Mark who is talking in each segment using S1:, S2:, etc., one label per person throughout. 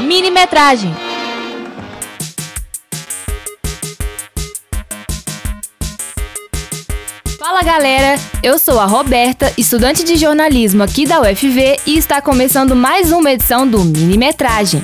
S1: Minimetragem. Fala galera, eu sou a Roberta, estudante de jornalismo aqui da UFV e está começando mais uma edição do Minimetragem.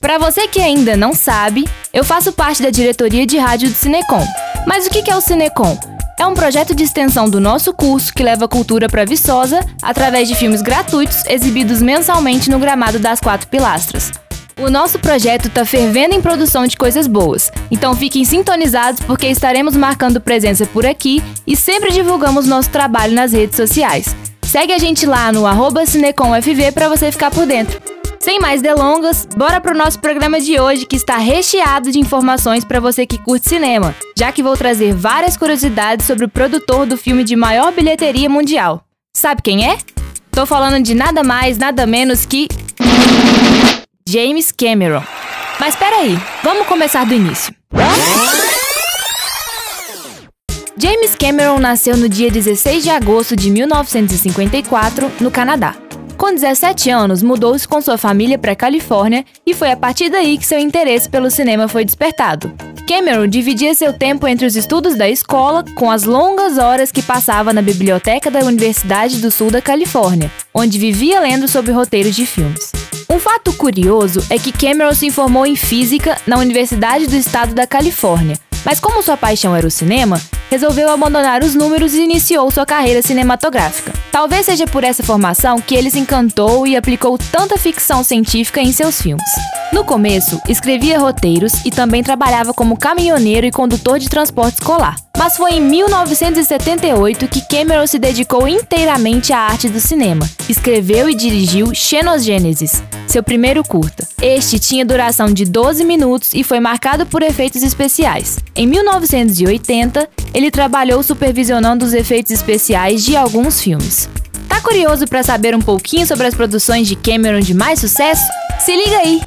S1: Para você que ainda não sabe, eu faço parte da diretoria de rádio do Cinecom. Mas o que é o Cinecom? É um projeto de extensão do nosso curso que leva cultura para Viçosa através de filmes gratuitos exibidos mensalmente no gramado das Quatro Pilastras. O nosso projeto está fervendo em produção de coisas boas, então fiquem sintonizados porque estaremos marcando presença por aqui e sempre divulgamos nosso trabalho nas redes sociais. Segue a gente lá no arroba CinecomFV para você ficar por dentro. Sem mais delongas, bora pro nosso programa de hoje que está recheado de informações para você que curte cinema, já que vou trazer várias curiosidades sobre o produtor do filme de maior bilheteria mundial. Sabe quem é? Tô falando de nada mais, nada menos que James Cameron. Mas peraí, vamos começar do início. James Cameron nasceu no dia 16 de agosto de 1954, no Canadá. Com 17 anos, mudou-se com sua família para a Califórnia e foi a partir daí que seu interesse pelo cinema foi despertado. Cameron dividia seu tempo entre os estudos da escola com as longas horas que passava na biblioteca da Universidade do Sul da Califórnia, onde vivia lendo sobre roteiros de filmes. Um fato curioso é que Cameron se formou em física na Universidade do Estado da Califórnia, mas como sua paixão era o cinema, resolveu abandonar os números e iniciou sua carreira cinematográfica. Talvez seja por essa formação que ele se encantou e aplicou tanta ficção científica em seus filmes. No começo, escrevia roteiros e também trabalhava como caminhoneiro e condutor de transporte escolar. Mas foi em 1978 que Cameron se dedicou inteiramente à arte do cinema. Escreveu e dirigiu Xenogênesis, seu primeiro curta. Este tinha duração de 12 minutos e foi marcado por efeitos especiais. Em 1980, ele trabalhou supervisionando os efeitos especiais de alguns filmes. Tá curioso para saber um pouquinho sobre as produções de Cameron de mais sucesso? Se liga aí!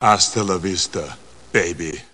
S2: Hasta la vista, baby.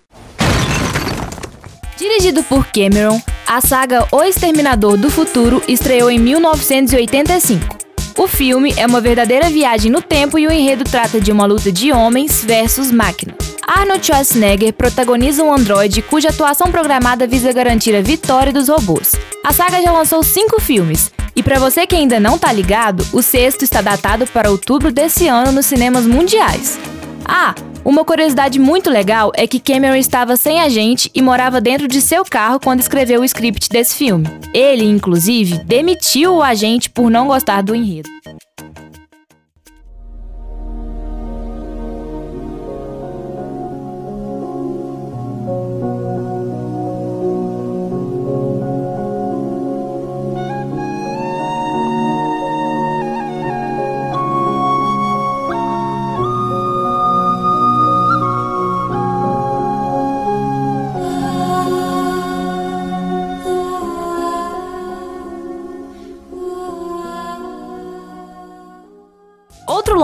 S1: Dirigido por Cameron, a saga O Exterminador do Futuro estreou em 1985. O filme é uma verdadeira viagem no tempo e o enredo trata de uma luta de homens versus máquina. Arnold Schwarzenegger protagoniza um androide cuja atuação programada visa garantir a vitória dos robôs. A saga já lançou cinco filmes, e para você que ainda não tá ligado, o sexto está datado para outubro desse ano nos cinemas mundiais. Ah, uma curiosidade muito legal é que Cameron estava sem agente e morava dentro de seu carro quando escreveu o script desse filme. Ele, inclusive, demitiu o agente por não gostar do enredo.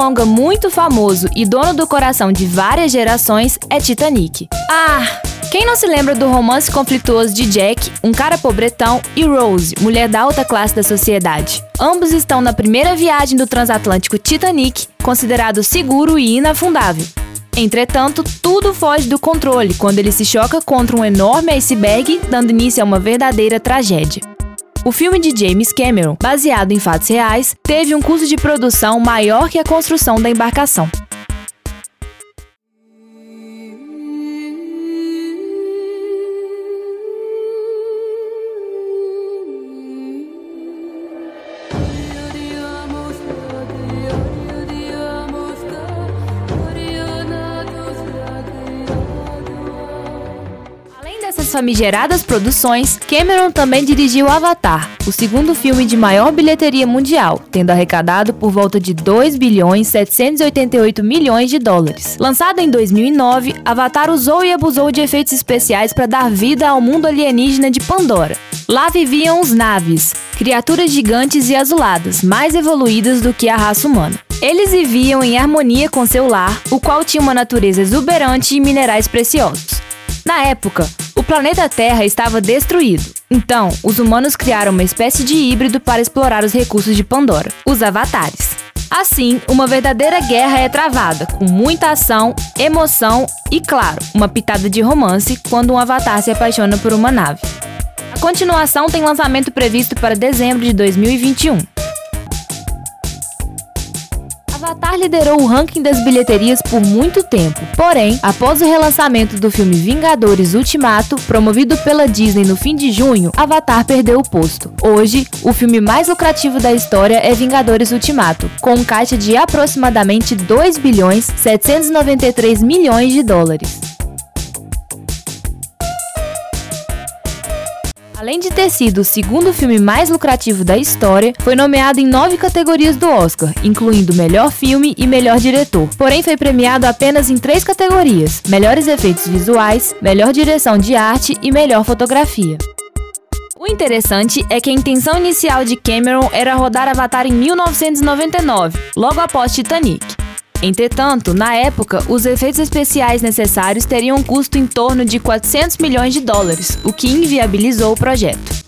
S1: Longa muito famoso e dono do coração de várias gerações é Titanic. Ah, quem não se lembra do romance conflituoso de Jack, um cara pobretão, e Rose, mulher da alta classe da sociedade? Ambos estão na primeira viagem do transatlântico Titanic, considerado seguro e inafundável. Entretanto, tudo foge do controle quando ele se choca contra um enorme iceberg, dando início a uma verdadeira tragédia. O filme de James Cameron, baseado em fatos reais, teve um custo de produção maior que a construção da embarcação. Famigeradas produções, Cameron também dirigiu Avatar, o segundo filme de maior bilheteria mundial, tendo arrecadado por volta de 2 bilhões 788 milhões de dólares. Lançado em 2009, Avatar usou e abusou de efeitos especiais para dar vida ao mundo alienígena de Pandora. Lá viviam os naves, criaturas gigantes e azuladas, mais evoluídas do que a raça humana. Eles viviam em harmonia com seu lar, o qual tinha uma natureza exuberante e minerais preciosos. Na época, planeta Terra estava destruído. Então, os humanos criaram uma espécie de híbrido para explorar os recursos de Pandora, os Avatares. Assim, uma verdadeira guerra é travada, com muita ação, emoção e, claro, uma pitada de romance quando um avatar se apaixona por uma nave. A continuação tem lançamento previsto para dezembro de 2021. Avatar liderou o ranking das bilheterias por muito tempo. Porém, após o relançamento do filme Vingadores Ultimato, promovido pela Disney no fim de junho, Avatar perdeu o posto. Hoje, o filme mais lucrativo da história é Vingadores Ultimato, com um caixa de aproximadamente 2 bilhões 793 milhões de dólares. Além de ter sido o segundo filme mais lucrativo da história, foi nomeado em nove categorias do Oscar, incluindo Melhor Filme e Melhor Diretor. Porém, foi premiado apenas em três categorias: Melhores Efeitos Visuais, Melhor Direção de Arte e Melhor Fotografia. O interessante é que a intenção inicial de Cameron era rodar Avatar em 1999, logo após Titanic. Entretanto, na época, os efeitos especiais necessários teriam um custo em torno de 400 milhões de dólares, o que inviabilizou o projeto.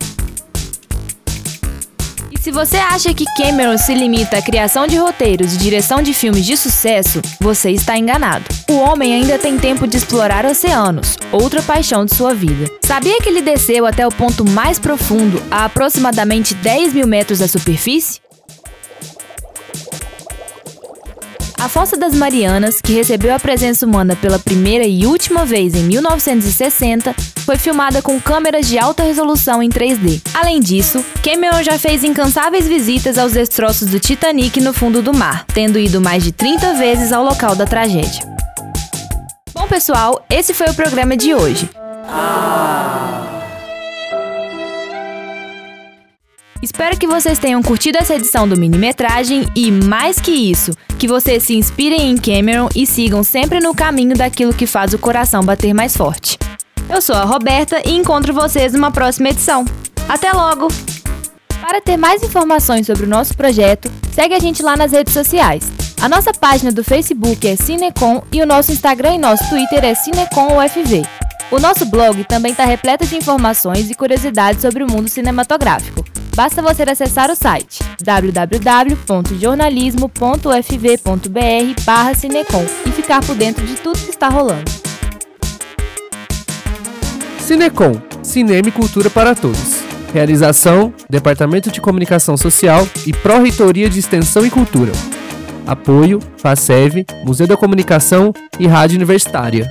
S1: E se você acha que Cameron se limita à criação de roteiros e direção de filmes de sucesso, você está enganado. O homem ainda tem tempo de explorar oceanos, outra paixão de sua vida. Sabia que ele desceu até o ponto mais profundo, a aproximadamente 10 mil metros da superfície? A Fossa das Marianas, que recebeu a presença humana pela primeira e última vez em 1960, foi filmada com câmeras de alta resolução em 3D. Além disso, Cameron já fez incansáveis visitas aos destroços do Titanic no fundo do mar, tendo ido mais de 30 vezes ao local da tragédia. Bom, pessoal, esse foi o programa de hoje. Ah. Espero que vocês tenham curtido essa edição do Minimetragem e, mais que isso, que vocês se inspirem em Cameron e sigam sempre no caminho daquilo que faz o coração bater mais forte. Eu sou a Roberta e encontro vocês numa próxima edição. Até logo! Para ter mais informações sobre o nosso projeto, segue a gente lá nas redes sociais. A nossa página do Facebook é Cinecom e o nosso Instagram e nosso Twitter é CinecomUFV. O nosso blog também está repleto de informações e curiosidades sobre o mundo cinematográfico. Basta você acessar o site www.jornalismo.ufv.br Cinecom e ficar por dentro de tudo que está rolando.
S3: Cinecom, Cinema e Cultura para Todos. Realização, Departamento de Comunicação Social e Pró-Reitoria de Extensão e Cultura. Apoio, FACEV, Museu da Comunicação e Rádio Universitária.